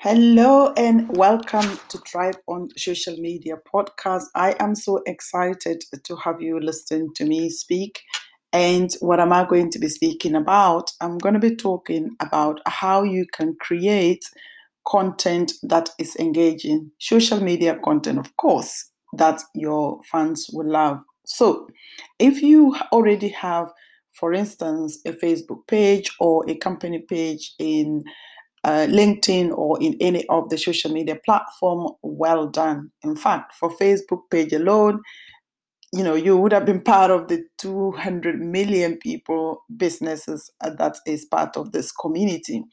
Hello and welcome to Thrive on Social Media podcast. I am so excited to have you listen to me speak. And what am I going to be speaking about? I'm going to be talking about how you can create content that is engaging, social media content, of course, that your fans will love. So, if you already have, for instance, a Facebook page or a company page in uh, LinkedIn or in any of the social media platform, well done. In fact, for Facebook page alone, you know, you would have been part of the 200 million people, businesses uh, that is part of this community.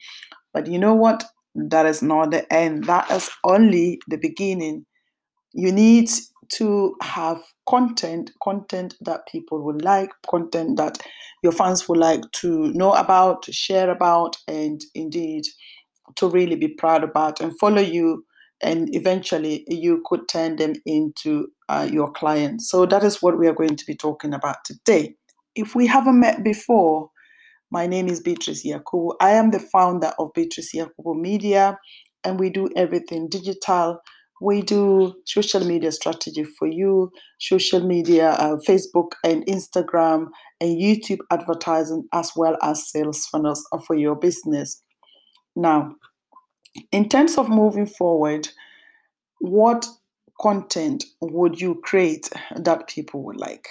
But you know what? That is not the end. That is only the beginning. You need to have content, content that people would like, content that your fans would like to know about, to share about, and indeed to really be proud about and follow you and eventually you could turn them into uh, your clients. So that is what we are going to be talking about today. If we haven't met before my name is beatrice yakubu. I am the founder of beatrice yakubu media and we do everything digital. We do social media strategy for you social media uh, facebook and instagram and youtube advertising as well as sales funnels for your business now, in terms of moving forward, what content would you create that people would like?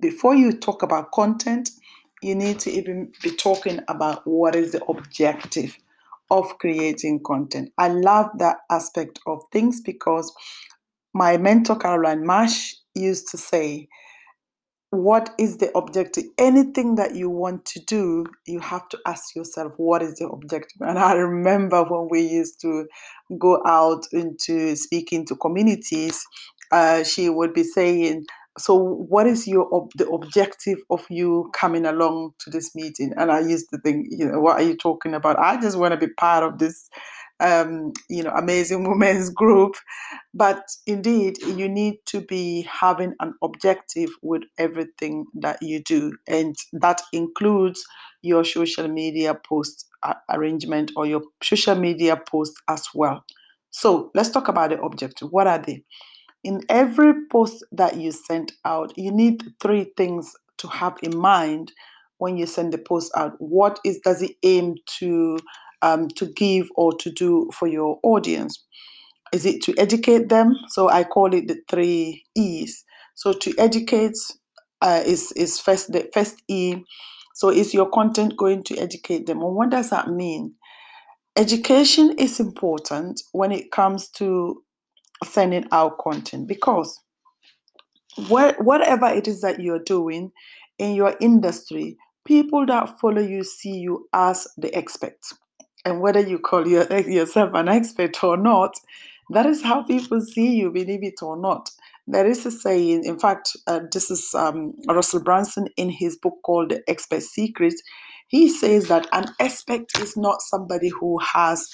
Before you talk about content, you need to even be talking about what is the objective of creating content. I love that aspect of things because my mentor Caroline Marsh used to say, what is the objective? Anything that you want to do you have to ask yourself what is the objective? And i remember when we used to go out into speaking to communities uh, she would be saying so what is your ob- the objective of you coming along to this meeting? And i used to think you know what are you talking about? I just want to be part of this um, you know, amazing women's group. But indeed, you need to be having an objective with everything that you do, and that includes your social media post arrangement or your social media post as well. So let's talk about the objective. What are they? In every post that you send out, you need three things to have in mind when you send the post out. What is does it aim to um, to give or to do for your audience? Is it to educate them? So I call it the three E's. So to educate uh, is is first the first E. So is your content going to educate them? And what does that mean? Education is important when it comes to sending out content because where, whatever it is that you're doing in your industry, people that follow you see you as the expert and whether you call your, yourself an expert or not, that is how people see you, believe it or not. There is a saying, in fact, uh, this is um, Russell Brunson in his book called The Expert Secret. He says that an expert is not somebody who has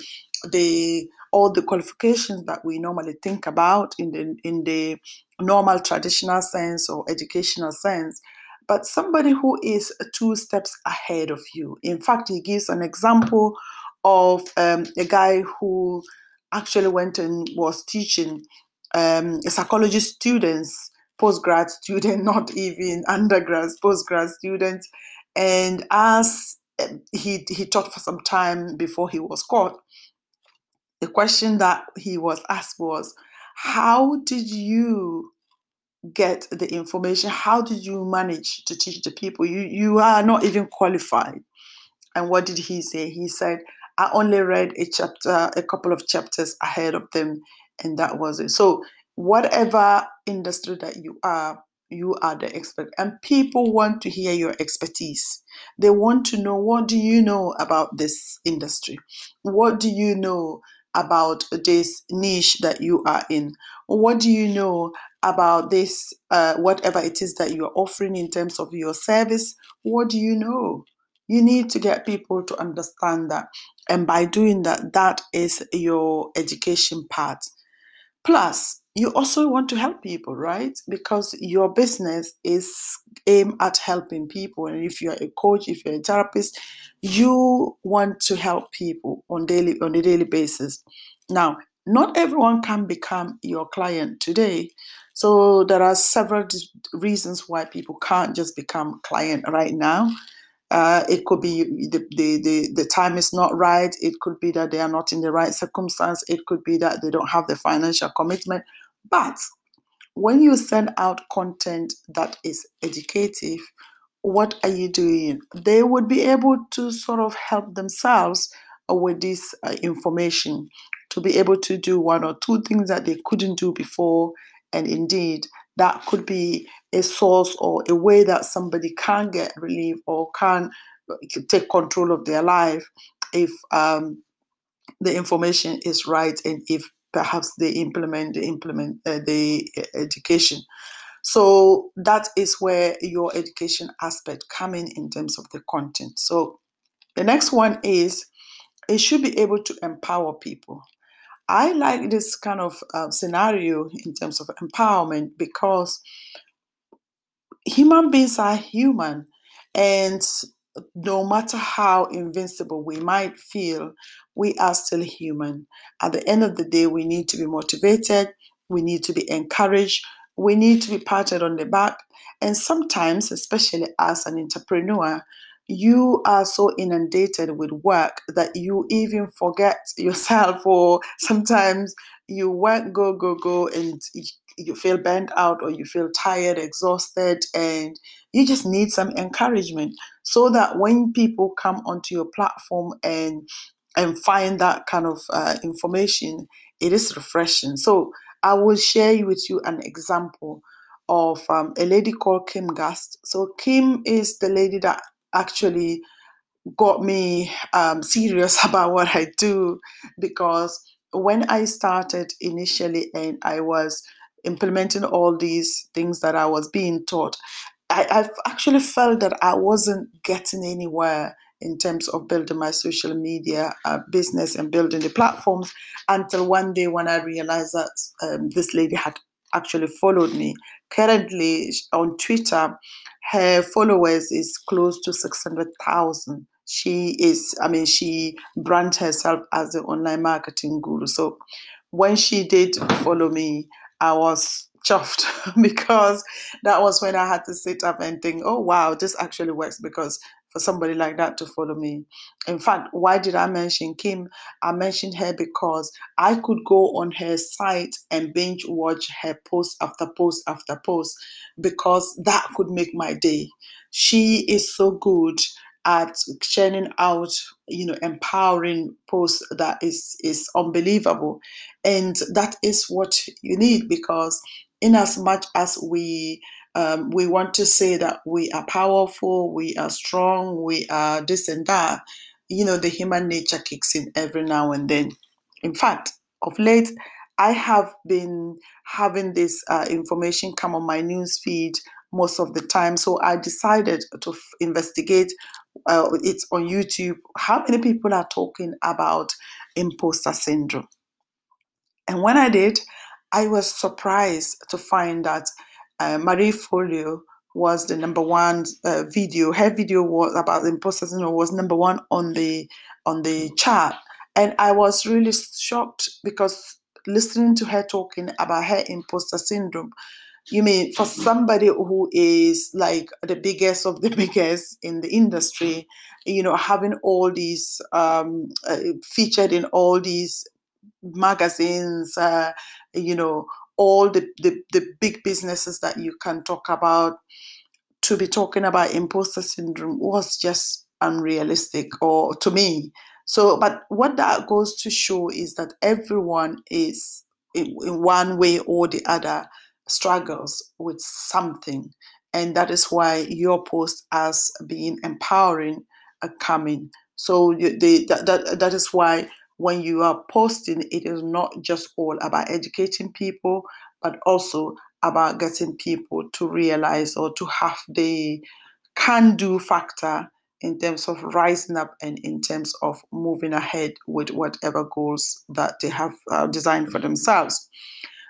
the all the qualifications that we normally think about in the in the normal traditional sense or educational sense but somebody who is two steps ahead of you in fact he gives an example of um, a guy who actually went and was teaching um, psychology students, postgrad student, not even undergrads, postgrad students. And as um, he, he taught for some time before he was caught, the question that he was asked was, How did you get the information? How did you manage to teach the people? You, you are not even qualified. And what did he say? He said, I only read a chapter, a couple of chapters ahead of them, and that was it. So, whatever industry that you are, you are the expert, and people want to hear your expertise. They want to know what do you know about this industry? What do you know about this niche that you are in? What do you know about this, uh, whatever it is that you are offering in terms of your service? What do you know? You need to get people to understand that. And by doing that, that is your education part. Plus, you also want to help people, right? Because your business is aimed at helping people. And if you're a coach, if you're a therapist, you want to help people on daily on a daily basis. Now, not everyone can become your client today. So there are several reasons why people can't just become client right now. Uh, it could be the, the, the, the time is not right. It could be that they are not in the right circumstance. It could be that they don't have the financial commitment. But when you send out content that is educative, what are you doing? They would be able to sort of help themselves with this uh, information to be able to do one or two things that they couldn't do before. And indeed, that could be a source or a way that somebody can get relief or can uh, take control of their life if um, the information is right and if perhaps they implement the implement uh, the uh, education. So that is where your education aspect come in in terms of the content. So the next one is it should be able to empower people i like this kind of uh, scenario in terms of empowerment because human beings are human and no matter how invincible we might feel, we are still human. At the end of the day, we need to be motivated, we need to be encouraged, we need to be patted on the back. And sometimes, especially as an entrepreneur, you are so inundated with work that you even forget yourself, or sometimes you work, go, go, go, and you feel burnt out or you feel tired, exhausted, and you just need some encouragement so that when people come onto your platform and and find that kind of uh, information, it is refreshing. So I will share with you an example of um, a lady called Kim Garst. So Kim is the lady that actually got me um, serious about what I do because when I started initially and I was implementing all these things that I was being taught, I, I've actually felt that I wasn't getting anywhere in terms of building my social media uh, business and building the platforms until one day when I realized that um, this lady had actually followed me. Currently on Twitter, her followers is close to 600,000. She is, I mean, she brand herself as an online marketing guru. So when she did follow me, I was chuffed because that was when I had to sit up and think, oh wow, this actually works because for somebody like that to follow me. In fact, why did I mention Kim? I mentioned her because I could go on her site and binge watch her post after post after post because that could make my day. She is so good at churning out you know empowering posts that is is unbelievable and that is what you need because in as much as we um, we want to say that we are powerful we are strong we are this and that. You know the human nature kicks in every now and then. In fact of late i have been having this uh, information come on my news feed most of the time. So i decided to f- investigate uh, it's on YouTube, how many people are talking about imposter syndrome? And when I did, I was surprised to find that Marie Forleo was the number one uh, video. Her video was about imposter syndrome was number one on the on the chart, and I was really shocked because listening to her talking about her imposter syndrome you mean for somebody who is like the biggest of the biggest in the industry, you know, having all these um, uh, featured in all these magazines, uh, you know, all the, the, the big businesses that you can talk about, to be talking about imposter syndrome was just unrealistic, or to me. So, but what that goes to show is that everyone is in, in one way or the other struggles with something. And that is why your post as being empowering are coming. So the, that, that, that is why when you are posting, it is not just all about educating people, but also about getting people to realize or to have the can do factor in terms of rising up and in terms of moving ahead with whatever goals that they have uh, designed for themselves.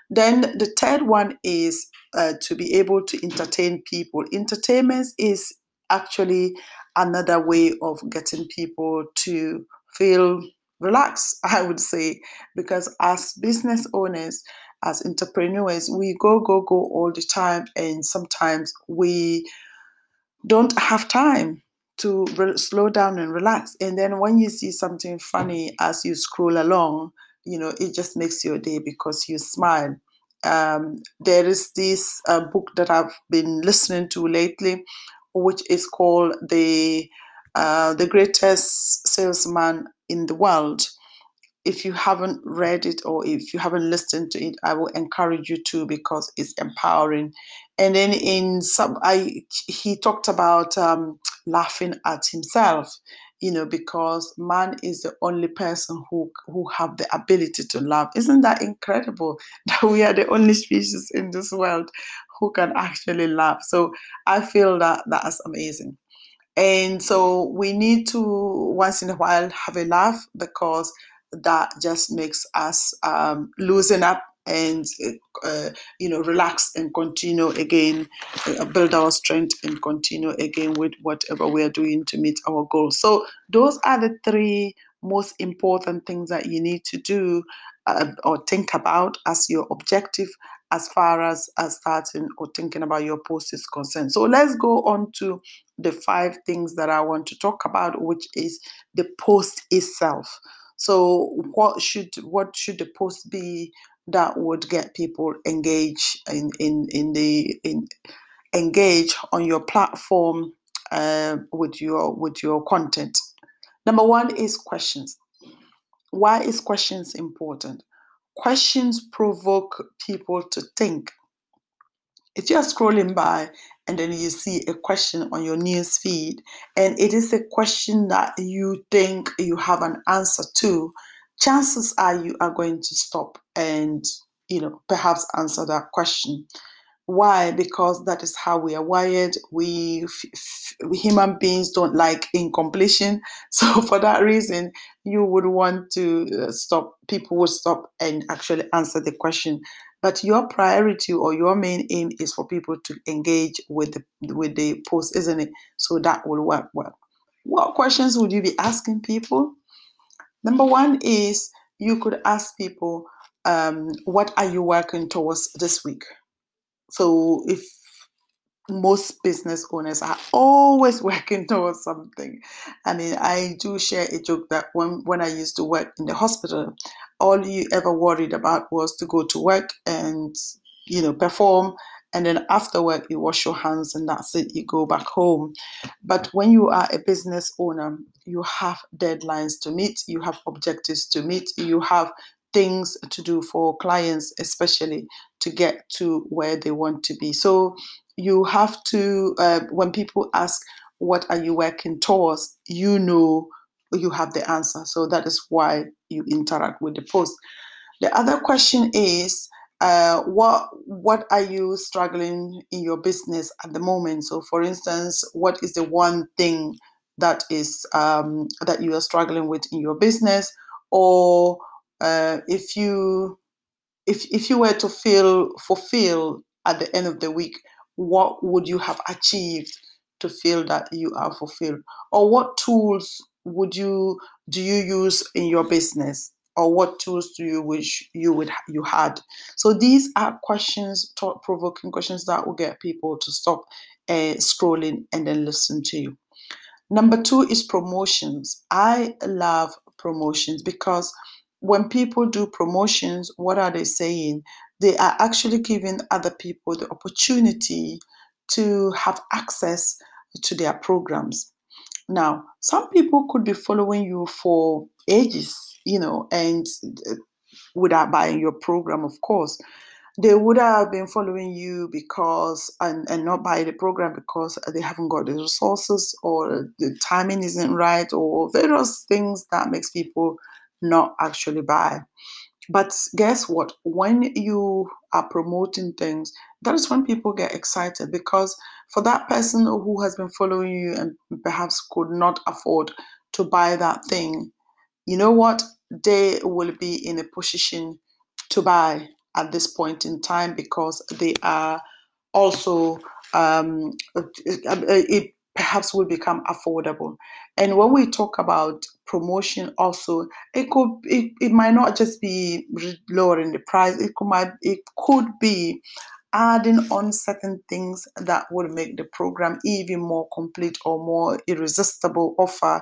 Then the third one is uh, to be able to entertain people. Entertainment is actually another way of getting people to feel relaxed, I would say, because as business owners, as entrepreneurs, we go, go, go all the time, and sometimes we don't have time to re- slow down and relax. And then when you see something funny as you scroll along, you know, it just makes your day because you smile. Um, there is this uh, book that I've been listening to lately, which is called the uh, the greatest salesman in the world if you haven't read it or if you haven't listened to it, I will encourage you to because it's empowering. And then in some, I he talked about um, laughing at himself, you know, because man is the only person who who have the ability to laugh. Isn't that incredible that we are the only species in this world who can actually laugh? So I feel that that's amazing. And so we need to once in a while have a laugh because that just makes us um, loosen up and uh, you know relax and continue again uh, build our strength and continue again with whatever we are doing to meet our goals. So those are the three most important things that you need to do uh, or think about as your objective as far as, as starting or thinking about your post is concerned. So let's go on to the five things that i want to talk about which is the post itself so what should what should the post be that would get people engaged in in in the in engage on your platform uh, with your with your content? Number one is questions. Why is questions important? Questions provoke people to think. If you are scrolling by and then you see a question on your news feed and it is a question that you think you have an answer to, chances are you are going to stop and you know perhaps answer that question. Why? Because that is how we are wired. We, we human beings don't like incompletion. So for that reason you would want to uh, stop people would stop and actually answer the question but your priority or your main aim is for people to engage with the with the post isn't it? So that will work well. What questions would you be asking people? Number one is you could ask people um, what are you working towards this week? So if most business owners are always working towards something. I mean, I do share a joke that when, when I used to work in the hospital, all you ever worried about was to go to work and, you know, perform. And then after work, you wash your hands and that's it, you go back home. But when you are a business owner, you have deadlines to meet, you have objectives to meet, you have things to do for clients, especially to get to where they want to be. So you have to, uh, when people ask, What are you working towards? you know you have the answer. So that is why you interact with the post. The other question is, uh, what what are you struggling in your business at the moment? So, for instance, what is the one thing that is um, that you are struggling with in your business, or uh, if you if if you were to feel fulfilled at the end of the week, what would you have achieved to feel that you are fulfilled? Or what tools would you do you use in your business? Or what tools do you wish you would you had? So these are questions, thought provoking questions that will get people to stop uh, scrolling and then listen to you. Number two is promotions. I love promotions because when people do promotions, what are they saying? They are actually giving other people the opportunity to have access to their programs. Now, some people could be following you for ages, you know, and uh, without buying your program, of course. They would have been following you because and, and not buy the program because they haven't got the resources or the timing isn't right or various things that makes people not actually buy. But guess what? When you are promoting things, that is when people get excited because for that person who has been following you and perhaps could not afford to buy that thing, you know what? They will be in a position to buy at this point in time because they are also um, uh, uh, uh, it perhaps will become affordable. And when we talk about promotion, also it could it, it might not just be lowering the price. It could might it could be adding on certain things that would make the program even more complete or more irresistible offer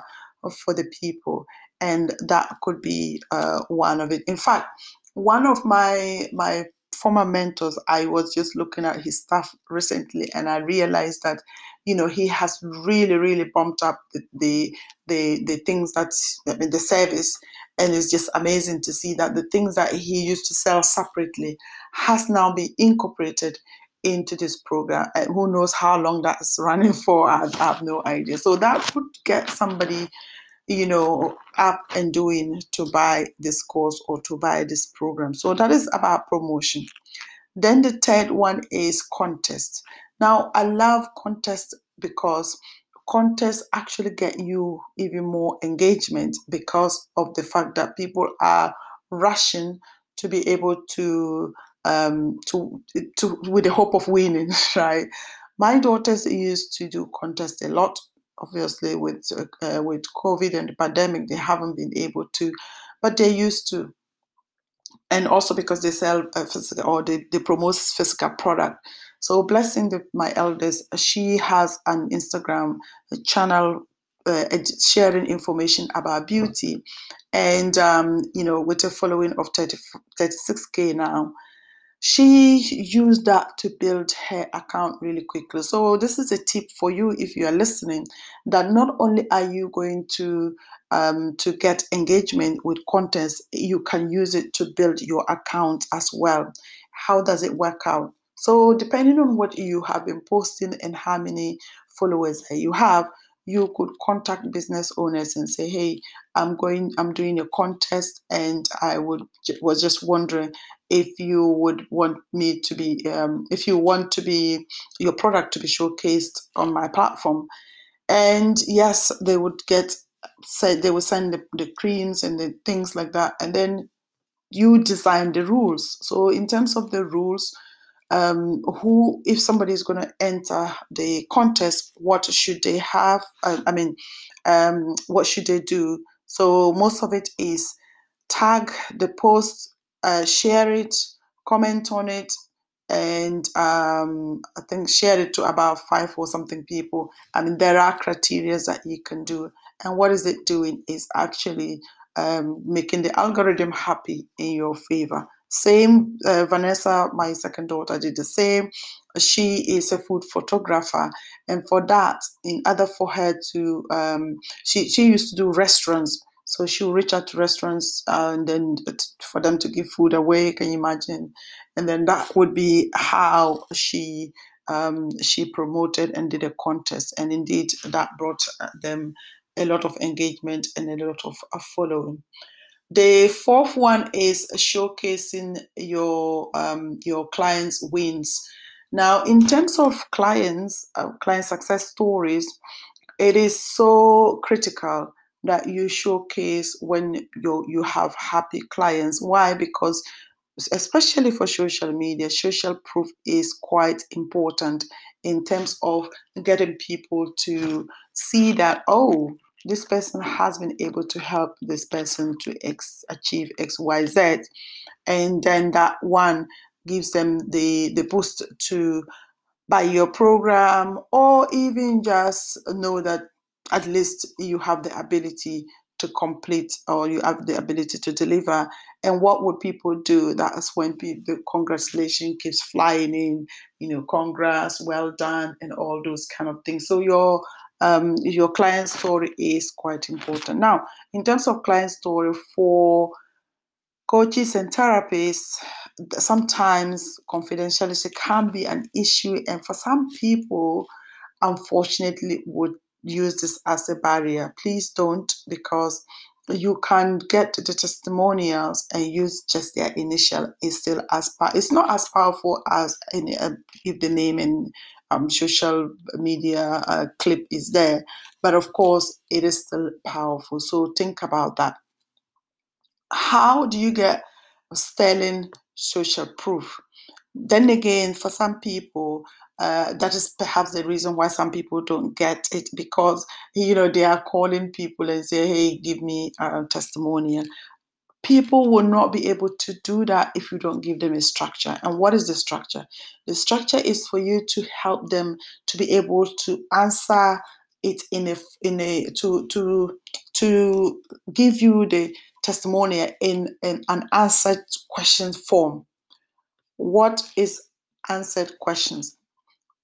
for the people and that could be uh, one of it in fact one of my my former mentors i was just looking at his stuff recently and i realized that you know he has really really bumped up the the the, the things that I mean, the service. And it's just amazing to see that the things that he used to sell separately has now been incorporated into this program. And who knows how long that's running for? I, I have no idea. So that could get somebody you know, up and doing to buy this course or to buy this program. So that is about promotion. Then the third one is contest. Now, I love contest because contests actually get you even more engagement because of the fact that people are rushing to be able to um, to to with the hope of winning, right? My daughters used to do contests a lot obviously with uh, with COVID and the pandemic, they haven't been able to, but they used to. And also because they sell a physical or they, they promote physical product. So blessing the, my eldest, she has an Instagram channel uh, sharing information about beauty, and um, you know with a following of 30, 36k now she used that to build her account really quickly. So this is a tip for you if you are listening that not only are you going to um, to get engagement with contents, you can use it to build your account as well. How does it work out? So depending on what you have been posting and how many followers you have, you could contact business owners and say, "Hey, I'm going, I'm doing a contest, and I would was just wondering if you would want me to be, um, if you want to be your product to be showcased on my platform." And yes, they would get said they would send the, the creams and the things like that, and then you design the rules. So in terms of the rules um, who, if somebody is going to enter the contest, what should they have? Uh, I mean, um, what should they do? So most of it is tag the post, uh, share it, comment on it, and um, I think share it to about five or something people. I mean, there are criteria that you can do, and what is it doing is actually um, making the algorithm happy in your favor. Same, uh, Vanessa, my second daughter, did the same. She is a food photographer, and for that, in order for her to, um, she she used to do restaurants. So she will reach out to restaurants uh, and then for them to give food away. Can you imagine? And then that would be how she um, she promoted and did a contest, and indeed that brought uh, them a lot of engagement and a lot of uh, following. The fourth one is showcasing your um, your clients' wins. Now, in terms of clients, uh, client success stories, it is so critical that you showcase when you you have happy clients. Why? Because especially for social media, social proof is quite important in terms of getting people to see that oh this person has been able to help this person to achieve xyz and then that one gives them the the boost to buy your program or even just know that at least you have the ability to complete or you have the ability to deliver. And what would people do? That's when the congratulation keeps flying in you know congrats well done and all those kind of things. So your um, your client story is quite important. Now, in terms of client story for coaches and therapists, sometimes confidentiality can be an issue, and for some people, unfortunately, would use this as a barrier. Please don't, because you can get the testimonials and use just their initial. It's still as. It's not as powerful as any uh, if the name and um, social media uh, clip is there. But of course, it is still powerful. So think about that. How do you get sterling social proof. Then again, for some people, uh, that is perhaps the reason why some people don't get it because you know they are calling people and say, "Hey, give me a testimonial." people will not be able to do that if you don't give them a structure. And what is the structure? The structure is for you to help them to be able to answer it in a in a to to to give you the testimonial in, in an answered question form. What is answered questions?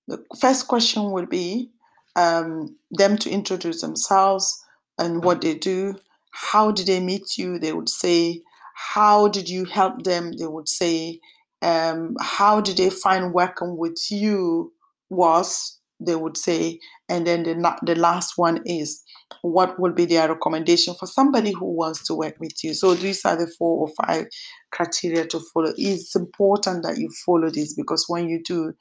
The first question would be um, them to introduce themselves and what they do how did they meet you? They would say, How did you help them? They would say, um, How did they find working with you? Was they would say, and then the, the last one is, What will be their recommendation for somebody who wants to work with you? So these are the four or five criteria to follow. It's important that you follow this because when you do,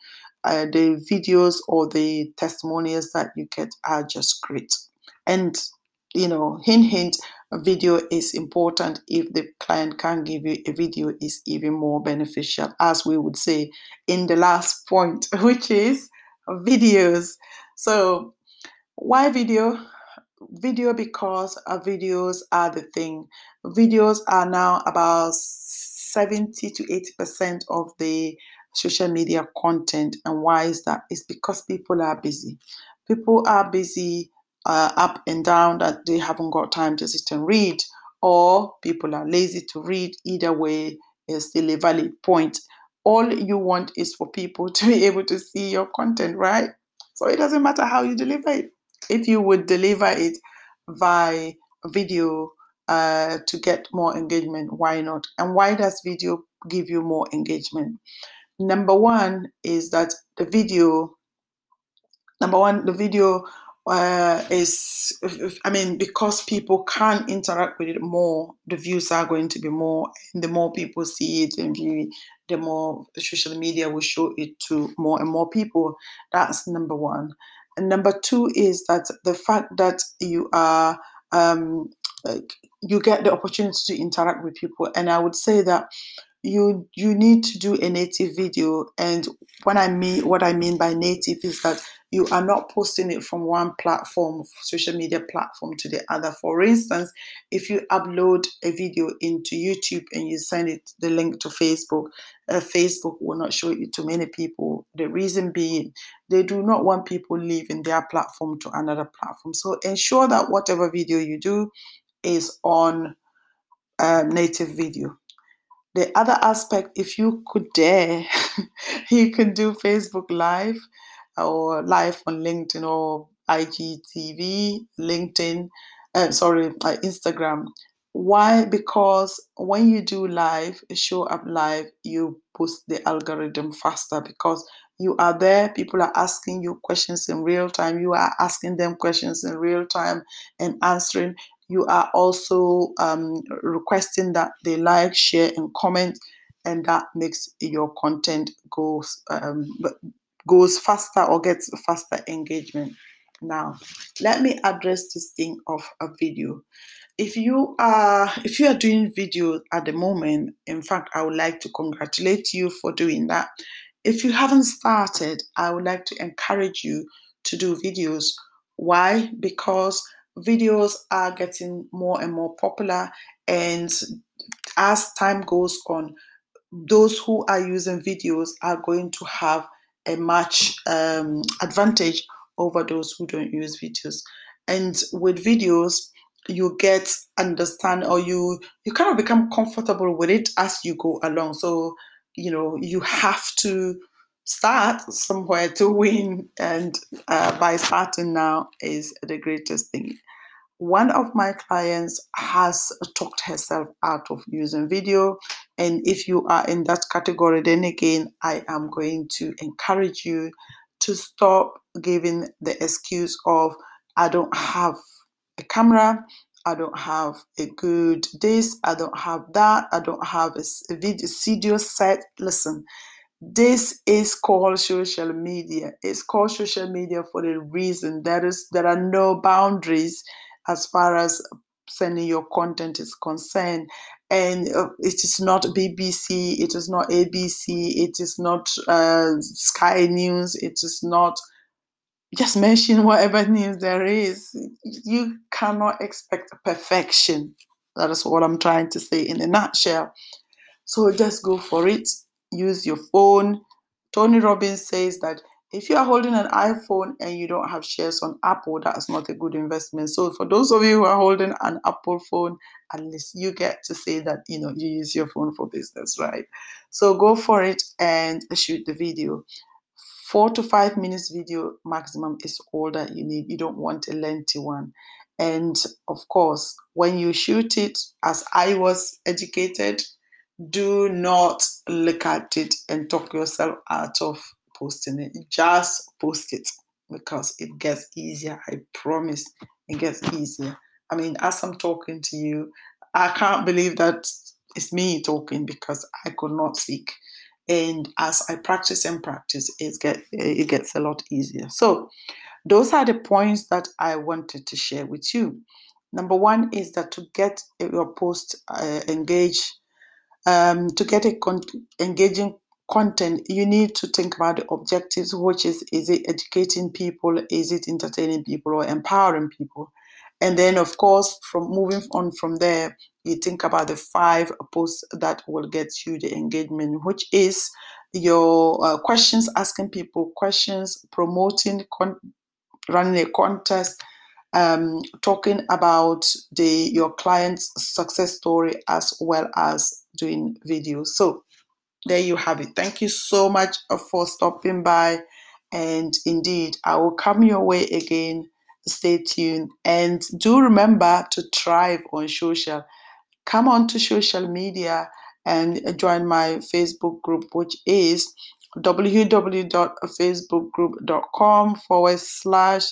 uh, the videos or the testimonials that you get are just great. And you know, hint, hint, a video is important if the client can give you a video is even more beneficial as we would say in the last point which is videos. So why video? Video because uh, videos are the thing. Videos are now about 70 to 80 percent of the social media content and why is that it's because people are busy people are busy uh, up and down that they haven't got time to sit and read, or people are lazy to read. Either way is still a valid point. All you want is for people to be able to see your content, right? So it doesn't matter how you deliver it. If you would deliver it via video uh, to get more engagement, why not? And why does video give you more engagement? Number one is that the video, number one, the video uh, is, I mean, because people can interact with it more, the views are going to be more. And the more people see it and view the more social media will show it to more and more people. That's number one. And number two is that the fact that you are, um, like you get the opportunity to interact with people. And I would say that you you need to do a native video. And when i mean what i mean by native is that you are not posting it from one platform social media platform to the other. For instance if you upload a video into youtube and you send it the link to facebook uh, facebook will not show it to many people. The reason being they do not want people leaving their platform to another platform. So ensure that whatever video you do is on uh, native video the other aspect, if you could dare, you can do Facebook Live or live on LinkedIn or IGTV, LinkedIn, uh, sorry, uh, Instagram. Why? Because when you do live, show up live, you boost the algorithm faster because you are there. People are asking you questions in real time. You are asking them questions in real time and answering you are also um, requesting that they like, share, and comment, and that makes your content goes um, goes faster or gets faster engagement. Now, let me address this thing of a video. If you are if you are doing video at the moment, in fact, I would like to congratulate you for doing that. If you haven't started, I would like to encourage you to do videos. Why? Because videos are getting more and more popular and as time goes on those who are using videos are going to have a much um, advantage over those who don't use videos. And with videos you get understand or you you kind of become comfortable with it as you go along. So you know you have to start somewhere to win and uh, by starting now is the greatest thing. One of my clients has talked herself out of using video and if you are in that category then again i am going to encourage you to stop giving the excuse of i don't have a camera i don't have a good this i don't have that i don't have a video studio set. Listen this is called social media. It's called social media for a reason that is there are no boundaries as far as sending your content is concerned. And uh, it is not bbc it is not abc it is not uh, sky news it is not just mention whatever news there is. You cannot expect perfection. That is what i'm trying to say in a nutshell. So just go for it use your phone tony robbins says that if you are holding an iPhone and you don't have shares on Apple, that's not a good investment. So for those of you who are holding an Apple phone, at least you get to say that you know you use your phone for business, right? So go for it and shoot the video. Four to five minutes video maximum is all that you need. You don't want a lengthy one. And of course, when you shoot it, as I was educated, do not look at it and talk yourself out of posting it. Just post it because it gets easier. I promise it gets easier. I mean, as I'm talking to you, I can't believe that it's me talking because I could not speak. And as I practice and practice, it get it gets a lot easier. So those are the points that I wanted to share with you. Number one is that to get your post uh, engaged, um, to get a con- engaging content, you need to think about the objectives, which is is it educating people, is it entertaining people or empowering people? And then of course from moving on from there, you think about the five posts that will get you the engagement, which is your uh, questions, asking people questions, promoting, con- running a contest, um, talking about the your client's success story as well as doing videos. So there you have it. Thank you so much uh, for stopping by. And indeed, I will come your way again. Stay tuned. And do remember to thrive on social. Come on to social media and join my Facebook group, which is www.facebookgroup.com forward slash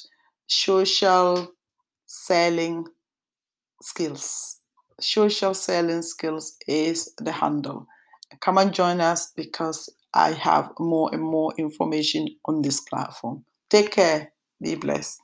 social selling skills. Social selling skills is the handle come and join us because I have more and more information on this platform. Take care. Be blessed.